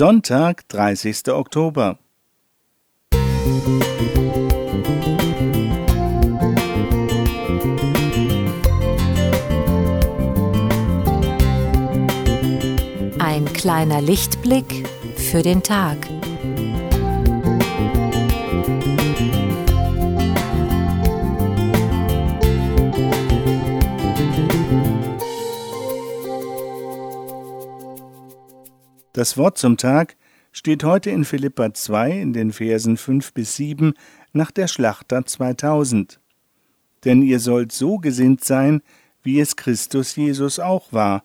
Sonntag, 30. Oktober. Ein kleiner Lichtblick für den Tag. Das Wort zum Tag steht heute in Philippa 2 in den Versen 5 bis 7 nach der Schlachter 2000. Denn ihr sollt so gesinnt sein, wie es Christus Jesus auch war,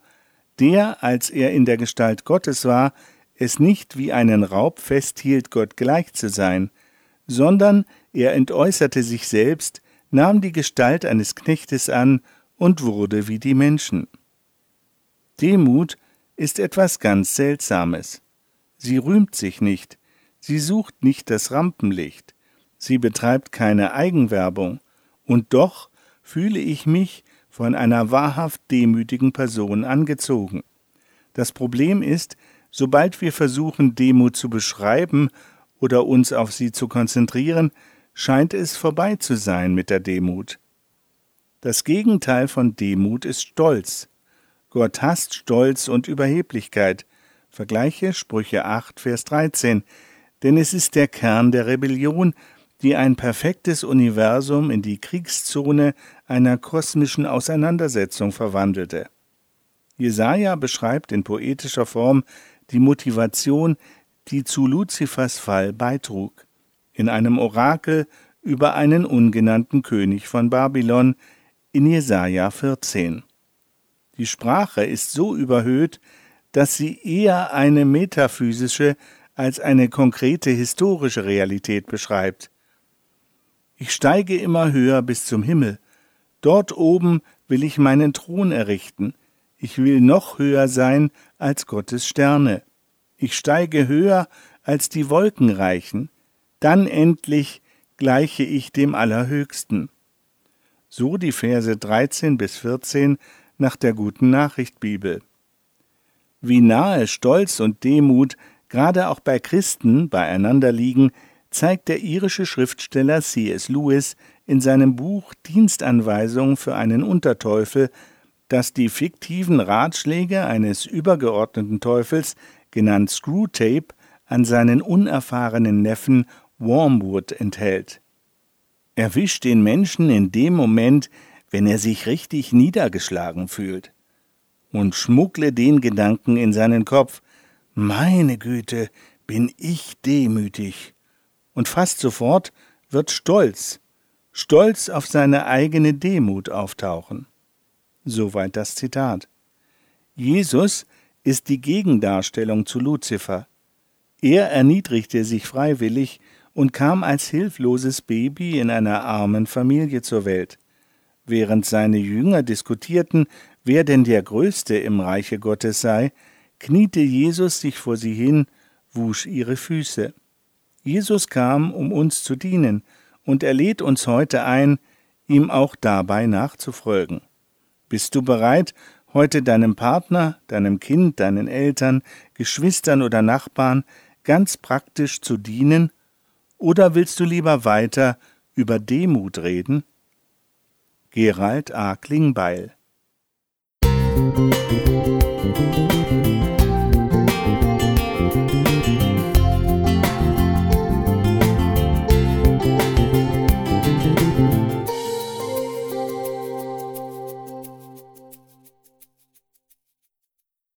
der, als er in der Gestalt Gottes war, es nicht wie einen Raub festhielt, Gott gleich zu sein, sondern er entäußerte sich selbst, nahm die Gestalt eines Knechtes an und wurde wie die Menschen. Demut ist etwas ganz Seltsames. Sie rühmt sich nicht, sie sucht nicht das Rampenlicht, sie betreibt keine Eigenwerbung, und doch fühle ich mich von einer wahrhaft demütigen Person angezogen. Das Problem ist, sobald wir versuchen, Demut zu beschreiben oder uns auf sie zu konzentrieren, scheint es vorbei zu sein mit der Demut. Das Gegenteil von Demut ist Stolz. Gott hasst Stolz und Überheblichkeit. Vergleiche Sprüche 8, Vers 13. Denn es ist der Kern der Rebellion, die ein perfektes Universum in die Kriegszone einer kosmischen Auseinandersetzung verwandelte. Jesaja beschreibt in poetischer Form die Motivation, die zu Luzifers Fall beitrug. In einem Orakel über einen ungenannten König von Babylon in Jesaja 14. Die Sprache ist so überhöht, dass sie eher eine metaphysische als eine konkrete historische Realität beschreibt. Ich steige immer höher bis zum Himmel. Dort oben will ich meinen Thron errichten. Ich will noch höher sein als Gottes Sterne. Ich steige höher als die Wolken reichen. Dann endlich gleiche ich dem Allerhöchsten. So die Verse 13 bis 14 nach der guten Nachricht Bibel. Wie nahe Stolz und Demut gerade auch bei Christen beieinander liegen, zeigt der irische Schriftsteller C.S. Lewis in seinem Buch Dienstanweisung für einen Unterteufel, dass die fiktiven Ratschläge eines übergeordneten Teufels, genannt Screwtape, an seinen unerfahrenen Neffen Wormwood enthält. Erwischt den Menschen in dem Moment, wenn er sich richtig niedergeschlagen fühlt. Und schmuggle den Gedanken in seinen Kopf, meine Güte, bin ich demütig. Und fast sofort wird Stolz, Stolz auf seine eigene Demut auftauchen. Soweit das Zitat. Jesus ist die Gegendarstellung zu Luzifer. Er erniedrigte sich freiwillig und kam als hilfloses Baby in einer armen Familie zur Welt. Während seine Jünger diskutierten, wer denn der Größte im Reiche Gottes sei, kniete Jesus sich vor sie hin, wusch ihre Füße. Jesus kam, um uns zu dienen, und er lädt uns heute ein, ihm auch dabei nachzufolgen. Bist du bereit, heute deinem Partner, deinem Kind, deinen Eltern, Geschwistern oder Nachbarn ganz praktisch zu dienen? Oder willst du lieber weiter über Demut reden? Gerald A. Klingbeil Musik